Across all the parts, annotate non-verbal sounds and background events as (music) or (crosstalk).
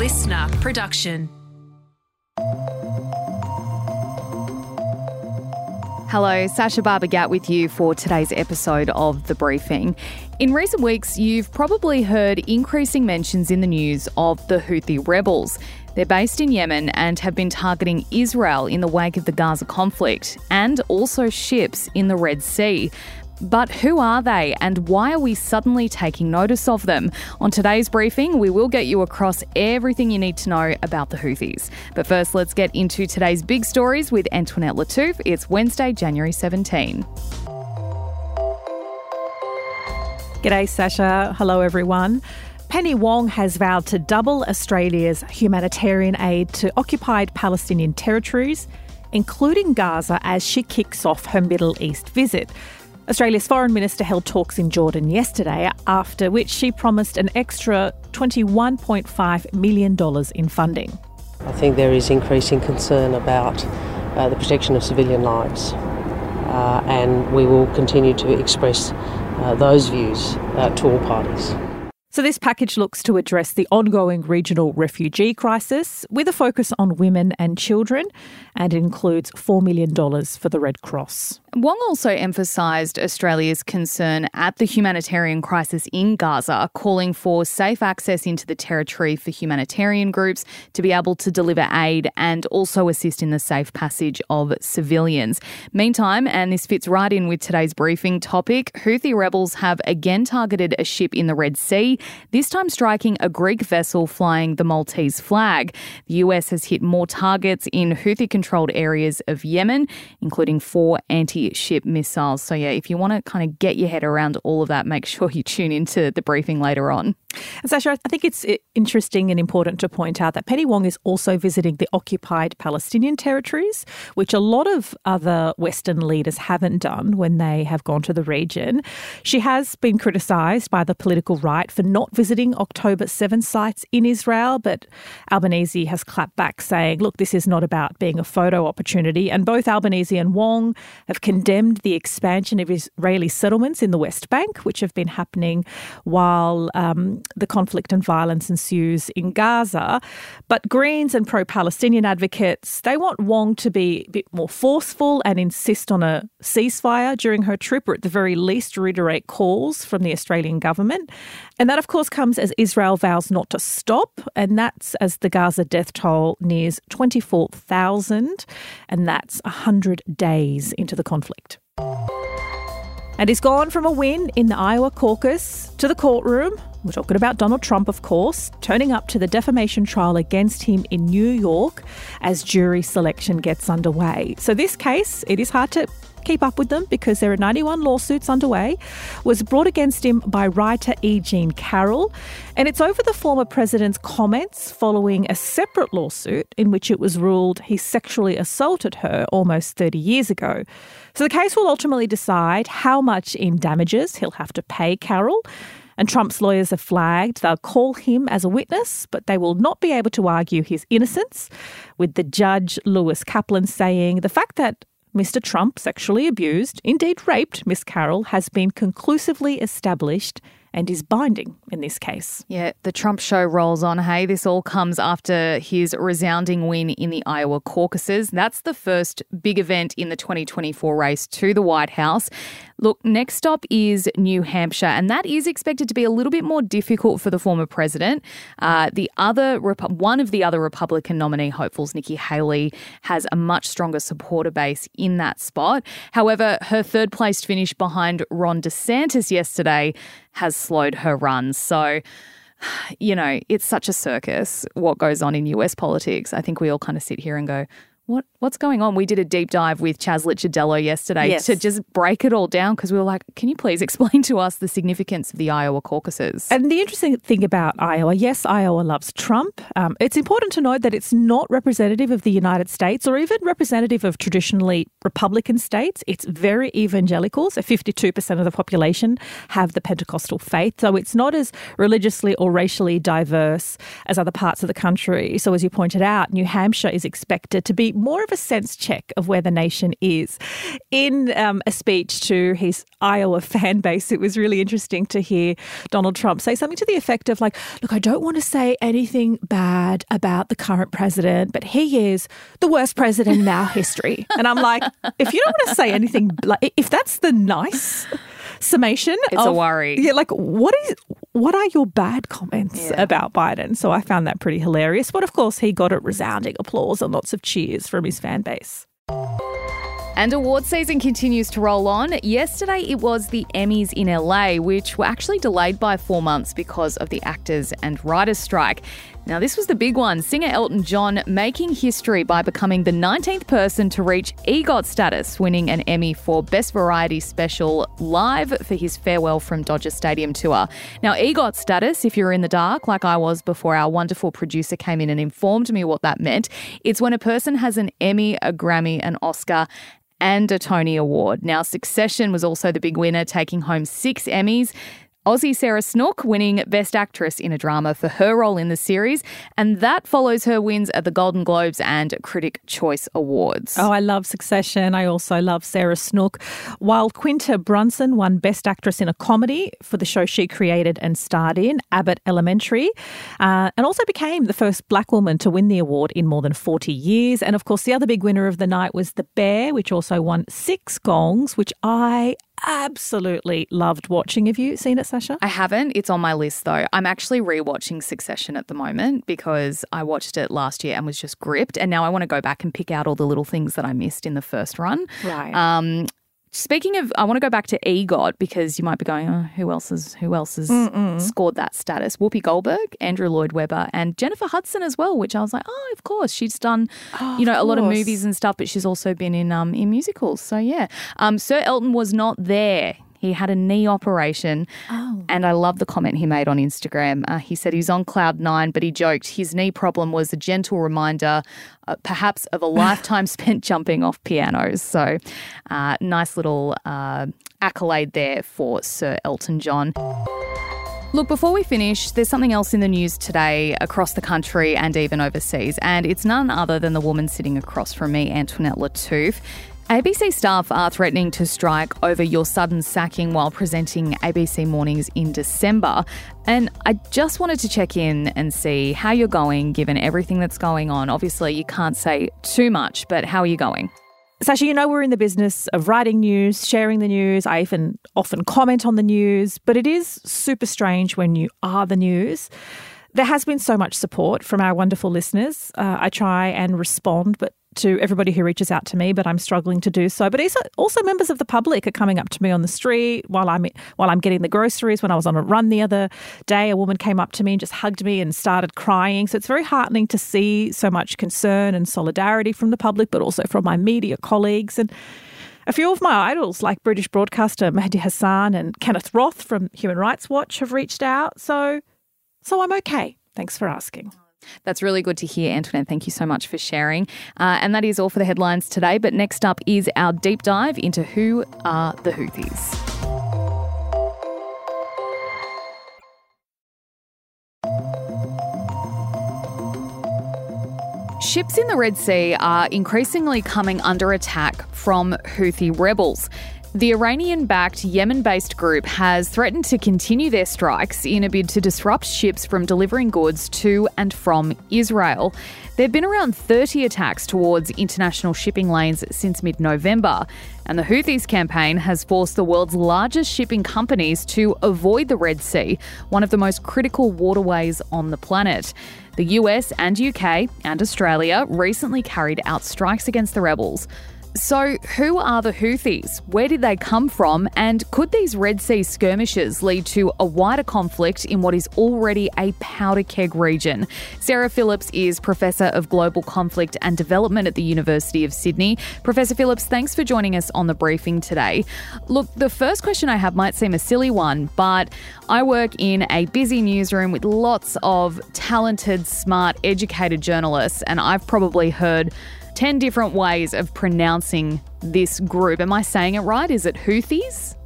listener production. Hello, Sacha Barbour Gatt with you for today's episode of The Briefing. In recent weeks, you've probably heard increasing mentions in the news of the Houthi rebels. They're based in Yemen and have been targeting Israel in the wake of the Gaza conflict and also ships in the Red Sea. But who are they and why are we suddenly taking notice of them? On today's briefing, we will get you across everything you need to know about the Houthis. But first, let's get into today's big stories with Antoinette Lattouf. It's Wednesday, January 17. G'day, Sacha. Hello, everyone. Penny Wong has vowed to double Australia's humanitarian aid to occupied Palestinian territories, including Gaza, as she kicks off her Middle East visit. Australia's Foreign Minister held talks in Jordan yesterday, after which she promised an extra $21.5 million in funding. I think there is increasing concern about uh, the protection of civilian lives, uh, and we will continue to express uh, those views uh, to all parties. So, this package looks to address the ongoing regional refugee crisis with a focus on women and children, and includes $4 million for the Red Cross. Wong also emphasised Australia's concern at the humanitarian crisis in Gaza, calling for safe access into the territory for humanitarian groups to be able to deliver aid and also assist in the safe passage of civilians. Meantime, and this fits right in with today's briefing topic, Houthi rebels have again targeted a ship in the Red Sea, this time striking a Greek vessel flying the Maltese flag. The US has hit more targets in Houthi controlled areas of Yemen, including four anti ship missiles. So, yeah, if you want to kind of get your head around all of that, make (laughs) sure you tune into the briefing later on. Sacha, I think it's eh, interesting and important to point out that Penny Wong is also visiting the occupied Palestinian territories, which a lot of other Western leaders haven't done when they have gone to the region. She has been criticised by the political right for not visiting October 7 sites in Israel, but Albanese has clapped back, saying, look, this is not about being a photo opportunity. And both Albanese and Wong have condemned the expansion of Israeli settlements in the West Bank, which have been happening while um, the conflict and violence ensues in Gaza. But Greens and pro Palestinian advocates, they want Wong to be a bit more forceful and insist on a ceasefire during her trip, or at the very least reiterate calls from the Australian government. And that, of course, comes as Israel vows not to stop, and that's as the Gaza death toll nears 24,000, and that's 100 days into the conflict conflict. And he's gone from a win in the Iowa caucus to the courtroom. We're talking about Donald Trump, of course, turning up to the defamation trial against him in New York as jury selection gets underway. So, this case, it is hard to keep up with them because there are 91 lawsuits underway, was brought against him by writer E. Jean Carroll. And it's over the former president's comments following a separate lawsuit in which it was ruled he sexually assaulted her almost 30 years ago. So the case will ultimately decide how much in damages he'll have to pay Carroll. And Trump's lawyers have flagged they'll call him as a witness, but they will not be able to argue his innocence, with the judge, Lewis Kaplan, saying the fact that Mr. Trump sexually abused, indeed raped, Miss Carroll has been conclusively established and is binding in this case. Yeah, the Trump show rolls on. Hey, this all comes after his resounding win in the Iowa caucuses. That's the first big event in the 2024 race to the White House. Look, next stop is New Hampshire, and that is expected to be a little bit more difficult for the former president. Uh, the other, one of the other Republican nominee hopefuls, Nikki Haley, has a much stronger supporter base in that spot. However, her third place finish behind Ron DeSantis yesterday has slowed her run. So, (sighs) you know, it's such a circus what goes on in US politics. I think we all kind of sit here and go, what what's going on? We did a deep dive with Chas Licciardello yesterday yes. to just break it all down because we were like, can you please explain to us the significance of the Iowa caucuses? And the interesting thing about Iowa, yes, Iowa loves Trump. Um, it's important to note that it's not representative of the United States or even representative of traditionally Republican states. It's very evangelical. So 52% of the population have the Pentecostal faith. So it's not as religiously or racially diverse as other parts of the country. So as you pointed out, New Hampshire is expected to be more of a sense check of where the nation is. In um, a speech to his Iowa (laughs) fan base, it was really interesting to hear Donald Trump say something to the effect of, like, look, I don't want to say anything bad about the current president, but he is the worst president in our history. And I'm like, if you don't want to say anything, like, if that's the nice summation. It's of, a worry. Yeah, like what is what are your bad comments Yeah. about Biden? So I found that pretty hilarious. But of course, he got a resounding applause and lots of cheers from his fan base. And award season continues to roll on. Yesterday it was the Emmys in LA, which were actually delayed by four months because of the actors and writers strike. Now, this was the big one. Singer Elton John making history by becoming the 19th person to reach EGOT status, winning an Emmy for Best Variety Special live for his Farewell from Dodger Stadium tour. Now, EGOT status, if you're in the dark, like I was before our wonderful producer came in and informed me what that meant, it's when a person has an Emmy, a Grammy, an Oscar, and a Tony Award. Now, Succession was also the big winner, taking home six Emmys. Aussie Sarah Snook winning Best Actress in a Drama for her role in the series, and that follows her wins at the Golden Globes and Critic Choice Awards. Oh, I love Succession. I also love Sarah Snook. While Quinta Brunson won Best Actress in a Comedy for the show she created and starred in, Abbott Elementary, uh, and also became the first black woman to win the award in more than 40 years. And of course, the other big winner of the night was The Bear, which also won six gongs, which I absolutely loved watching. Have you seen it, Sacha? I haven't. It's on my list though. I'm actually rewatching Succession at the moment because I watched it last year and was just gripped. And now I want to go back and pick out all the little things that I missed in the first run. Right. Um, speaking of, I want to go back to EGOT because you might be going, oh, who else has who else has scored that status? Whoopi Goldberg, Andrew Lloyd Webber, and Jennifer Hudson as well. Which I was like, oh, of course, she's done, you know, a lot of movies and stuff, but she's also been in um in musicals. So yeah, um, Sir Elton was not there. He had a knee operation. And I love the comment he made on Instagram. Uh, he said he's on cloud nine, but he joked his knee problem was a gentle reminder, uh, perhaps, of a (laughs) lifetime spent jumping off pianos. So, uh, nice little uh, accolade there for Sir Elton John. Look, before we finish, there's something else in the news today across the country and even overseas, and it's none other than the woman sitting across from me, Antoinette Lattouf. ABC staff are threatening to strike over your sudden sacking while presenting ABC Mornings in December. And I just wanted to check in and see how you're going given everything that's going on. Obviously, you can't say too much, but how are you going? Sacha, you know we're in the business of writing news, sharing the news. I even often comment on the news, but it is super strange when you are the news. There has been so much support from our wonderful listeners. Uh, I try and respond, but to everybody who reaches out to me, but I'm struggling to do so. But also, members of the public are coming up to me on the street while I'm while I'm getting the groceries. When I was on a run the other day, a woman came up to me and just hugged me and started crying. So it's very heartening to see so much concern and solidarity from the public, but also from my media colleagues and. A few of my idols, like British broadcaster Mehdi Hasan and Kenneth Roth from Human Rights Watch, have reached out. So, so I'm okay. Thanks for asking. That's really good to hear, Antoinette. Thank you so much for sharing. Uh, and that is all for the headlines today. But next up is our deep dive into who are the Houthis. Ships in the Red Sea are increasingly coming under attack from Houthi rebels. The Iranian backed Yemen based group has threatened to continue their strikes in a bid to disrupt ships from delivering goods to and from Israel. There have been around 30 attacks towards international shipping lanes since mid November, and the Houthis campaign has forced the world's largest shipping companies to avoid the Red Sea, one of the most critical waterways on the planet. The US and UK and Australia recently carried out strikes against the rebels. So, who are the Houthis? Where did they come from? And could these Red Sea skirmishes lead to a wider conflict in what is already a powder keg region? Sarah Phillips is Professor of Global Conflict and Development at the University of Sydney. Professor Phillips, thanks for joining us on the briefing today. Look, the first question I have might seem a silly one, but I work in a busy newsroom with lots of talented, smart, educated journalists, and I've probably heard 10 different ways of pronouncing this group. Am I saying it right? Is it Houthis?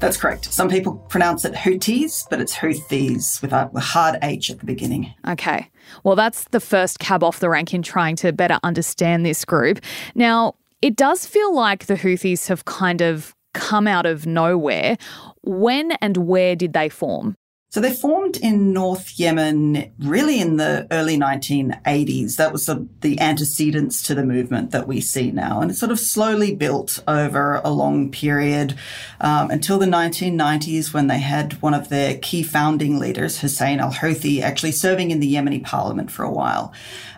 That's correct. Some people pronounce it Houthis, but it's Houthis with a hard H at the beginning. Okay. Well, that's the first cab off the rank in trying to better understand this group. Now, it does feel like the Houthis have kind of come out of nowhere. When and where did they form? So they formed in North Yemen really in the early 1980s. That was of the antecedents to the movement that we see now. And it sort of slowly built over a long period um, until the 1990s when they had one of their key founding leaders, Hussein al Houthi, actually serving in the Yemeni parliament for a while.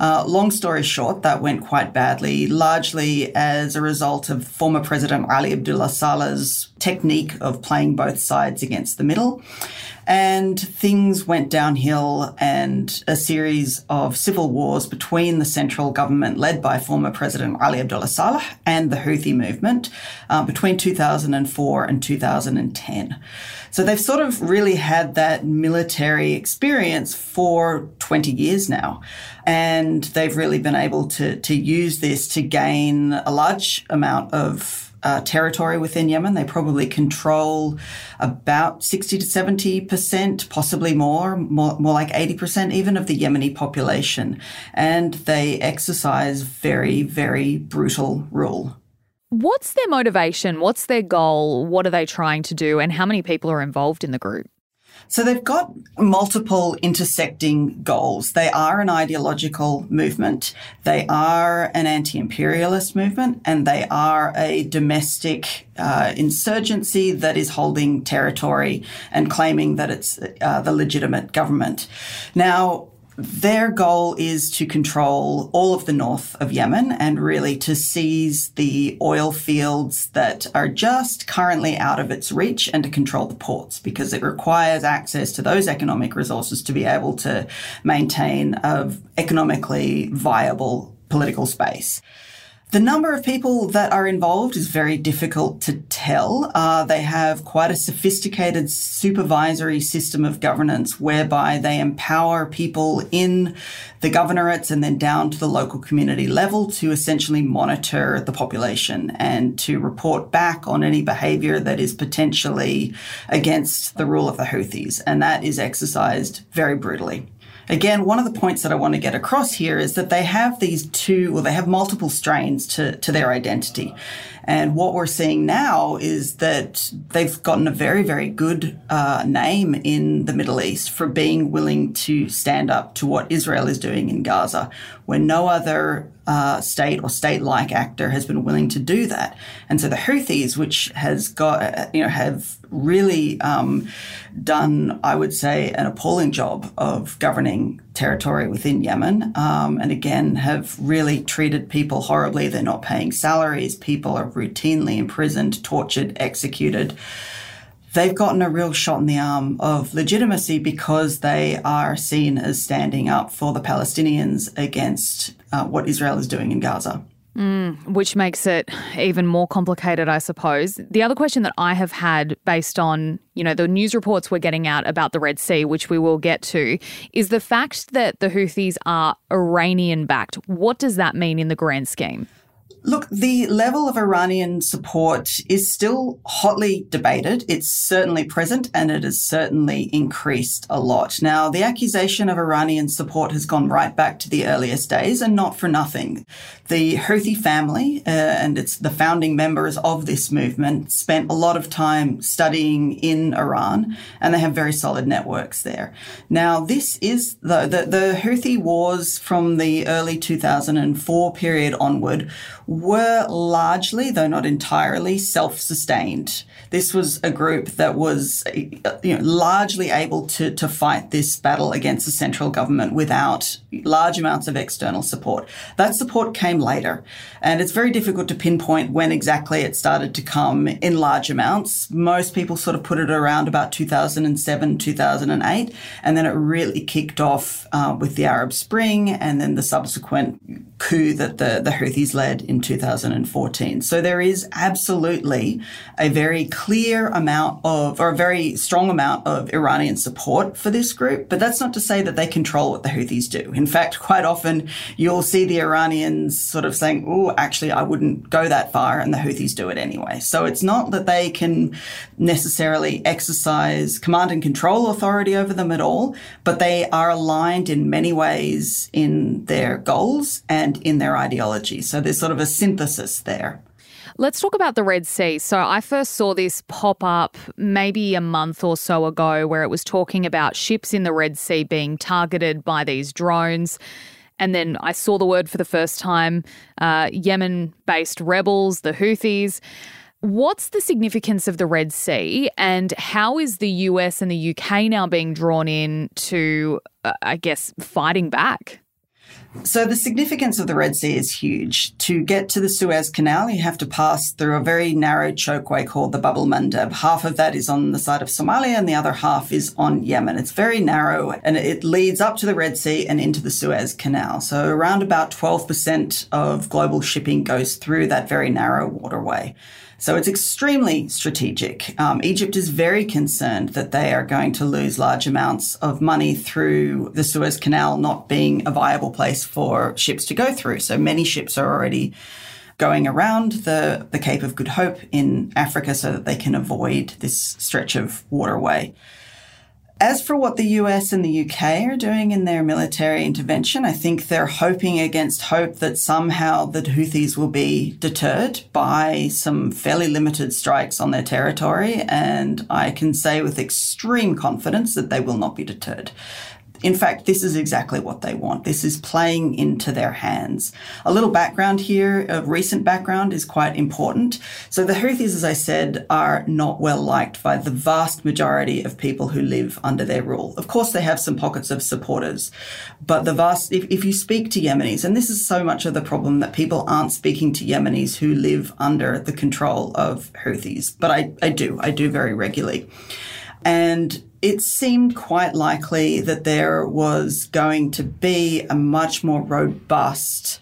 Uh, long story short, that went quite badly, largely as a result of former President Ali Abdullah Saleh's technique of playing both sides against the middle. And things went downhill, and a series of civil wars between the central government, led by former President Ali Abdullah Saleh, and the Houthi movement uh, between 2004 and 2010. So they've sort of really had that military experience for 20 years now. And they've really been able to, to use this to gain a large amount of uh, territory within Yemen. They probably control about 60 to 70%, possibly more, more, more like 80% even of the Yemeni population. And they exercise very, very brutal rule. What's their motivation? What's their goal? What are they trying to do? And how many people are involved in the group? So they've got multiple intersecting goals. They are an ideological movement. They are an anti-imperialist movement and they are a domestic uh, insurgency that is holding territory and claiming that it's uh, the legitimate government. Now, their goal is to control all of the north of Yemen and really to seize the oil fields that are just currently out of its reach and to control the ports because it requires access to those economic resources to be able to maintain a economically viable political space. The number of people that are involved is very difficult to tell. Uh, they have quite a sophisticated supervisory system of governance whereby they empower people in the governorates and then down to the local community level to essentially monitor the population and to report back on any behavior that is potentially against the rule of the Houthis. And that is exercised very brutally. Again, one of the points that I want to get across here is that they have these two, or they have multiple strains to, to their identity. And what we're seeing now is that they've gotten a very, very good uh, name in the Middle East for being willing to stand up to what Israel is doing in Gaza, when no other uh, state or state-like actor has been willing to do that. And so the Houthis, which has got, uh, you know, have really um, done, I would say, an appalling job of governing territory within Yemen, um, and again have really treated people horribly. They're not paying salaries. People are routinely imprisoned, tortured, executed. They've gotten a real shot in the arm of legitimacy because they are seen as standing up for the Palestinians against uh, what Israel is doing in Gaza. Mm, which makes it even more complicated, I suppose. The other question that I have had based on, you know, the news reports we're getting out about the Red Sea, which we will get to, is the fact that the Houthis are Iranian backed. What does that mean in the grand scheme? Look, the level of Iranian support is still hotly debated. It's certainly present and it has certainly increased a lot. Now, the accusation of Iranian support has gone right back to the earliest days and not for nothing. The Houthi family uh, and it's the founding members of this movement spent a lot of time studying in Iran and they have very solid networks there. Now, this is the, the, the Houthi wars from the early 2004 period onward were largely, though not entirely, self sustained. This was a group that was you know, largely able to, to fight this battle against the central government without large amounts of external support. That support came later, and it's very difficult to pinpoint when exactly it started to come in large amounts. Most people sort of put it around about 2007, 2008, and then it really kicked off uh, with the Arab Spring and then the subsequent coup that the, the Houthis led in 2014. So there is absolutely a very clear amount of, or a very strong amount of Iranian support for this group. But that's not to say that they control what the Houthis do. In fact, quite often you'll see the Iranians sort of saying, oh, actually, I wouldn't go that far, and the Houthis do it anyway. So it's not that they can necessarily exercise command and control authority over them at all, but they are aligned in many ways in their goals and in their ideology. So there's sort of a synthesis there. Let's talk about the Red Sea. So, I first saw this pop up maybe a month or so ago where it was talking about ships in the Red Sea being targeted by these drones. And then I saw the word for the first time uh, Yemen based rebels, the Houthis. What's the significance of the Red Sea and how is the US and the UK now being drawn in to, uh, I guess, fighting back? So the significance of the Red Sea is huge. To get to the Suez Canal, you have to pass through a very narrow chokeway called the Bab el Mandeb. Half of that is on the side of Somalia and the other half is on Yemen. It's very narrow and it leads up to the Red Sea and into the Suez Canal. So around about 12% of global shipping goes through that very narrow waterway. So it's extremely strategic. Um, Egypt is very concerned that they are going to lose large amounts of money through the Suez Canal not being a viable place for ships to go through. So many ships are already going around the, the Cape of Good Hope in Africa so that they can avoid this stretch of waterway. As for what the US and the UK are doing in their military intervention, I think they're hoping against hope that somehow the Houthis will be deterred by some fairly limited strikes on their territory. And I can say with extreme confidence that they will not be deterred. In fact, this is exactly what they want. This is playing into their hands. A little background here, a recent background is quite important. So the Houthis, as I said, are not well liked by the vast majority of people who live under their rule. Of course, they have some pockets of supporters, but the vast, if, if you speak to Yemenis, and this is so much of the problem that people aren't speaking to Yemenis who live under the control of Houthis, but I, I do, I do very regularly. And it seemed quite likely that there was going to be a much more robust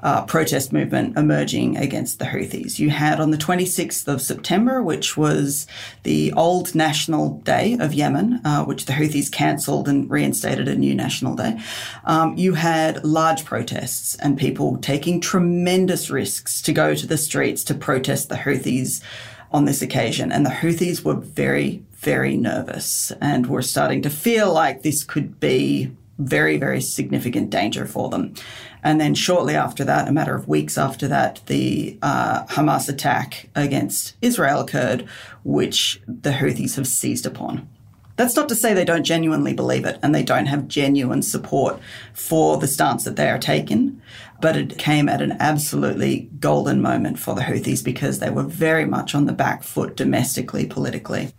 uh, protest movement emerging against the Houthis. You had on the 26th of September, which was the old national day of Yemen, uh, which the Houthis cancelled and reinstated a new national day. Um, you had large protests and people taking tremendous risks to go to the streets to protest the Houthis on this occasion. And the Houthis were very, very nervous and were starting to feel like this could be very, very significant danger for them. And then shortly after that, a matter of weeks after that, the uh, Hamas attack against Israel occurred, which the Houthis have seized upon. That's not to say they don't genuinely believe it and they don't have genuine support for the stance that they are taking, but it came at an absolutely golden moment for the Houthis because they were very much on the back foot domestically, politically.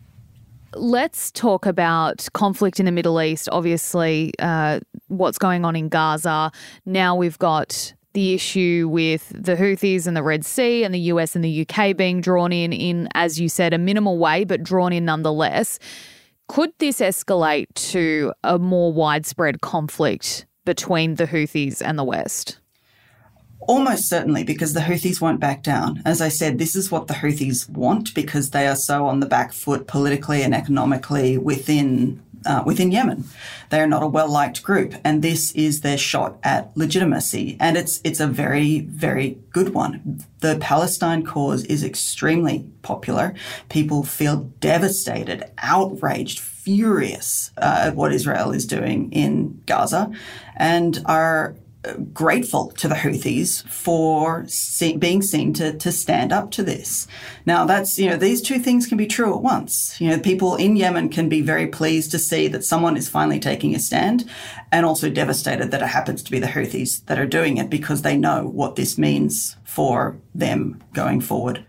Let's talk about conflict in the Middle East. Obviously, uh, what's going on in Gaza. Now we've got the issue with the Houthis and the Red Sea and the US and the UK being drawn in, in, as you said, a minimal way, but drawn in nonetheless. Could this escalate to a more widespread conflict between the Houthis and the West? Almost certainly, because the Houthis won't back down. As I said, this is what the Houthis want because they are so on the back foot politically and economically within uh, within Yemen. They are not a well liked group, and this is their shot at legitimacy. And it's it's a very very good one. The Palestine cause is extremely popular. People feel devastated, outraged, furious uh, at what Israel is doing in Gaza, and are grateful to the Houthis for see, being seen to, to stand up to this. Now, that's, you know, these two things can be true at once. You know, people in Yemen can be very pleased to see that someone is finally taking a stand and also devastated that it happens to be the Houthis that are doing it because they know what this means for them going forward.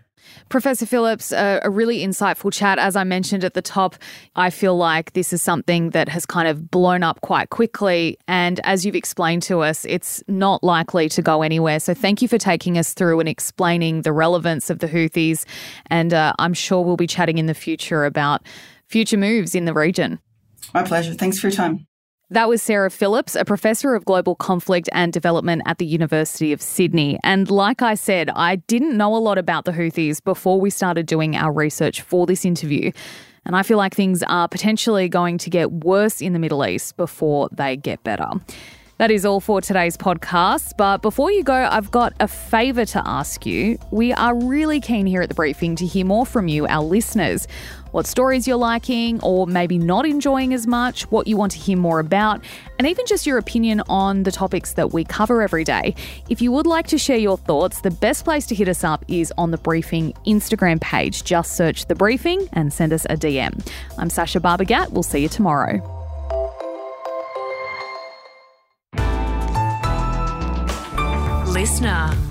Professor Phillips, a, a, really insightful chat. As I mentioned at the top, I feel like this is something that has kind of blown up quite quickly. And as you've explained to us, it's not likely to go anywhere. So thank you for taking us through and explaining the relevance of the Houthis. And uh, I'm sure we'll be chatting in the future about future moves in the region. My pleasure. Thanks for your time. That was Sarah Phillips, a professor of global conflict and development at the University of Sydney. And like I said, I didn't know a lot about the Houthis before we started doing our research for this interview. And I feel like things are potentially going to get worse in the Middle East before they get better. That is all for today's podcast. But before you go, I've got a favour to ask you. We are really keen here at the briefing to hear more from you, our listeners. What stories you're liking or maybe not enjoying as much, what you want to hear more about, and even just your opinion on the topics that we cover every day. If you would like to share your thoughts, the best place to hit us up is on the Briefing Instagram page. Just search The Briefing and send us a DM. I'm Sacha Barbour Gatt. We'll see you tomorrow. listener.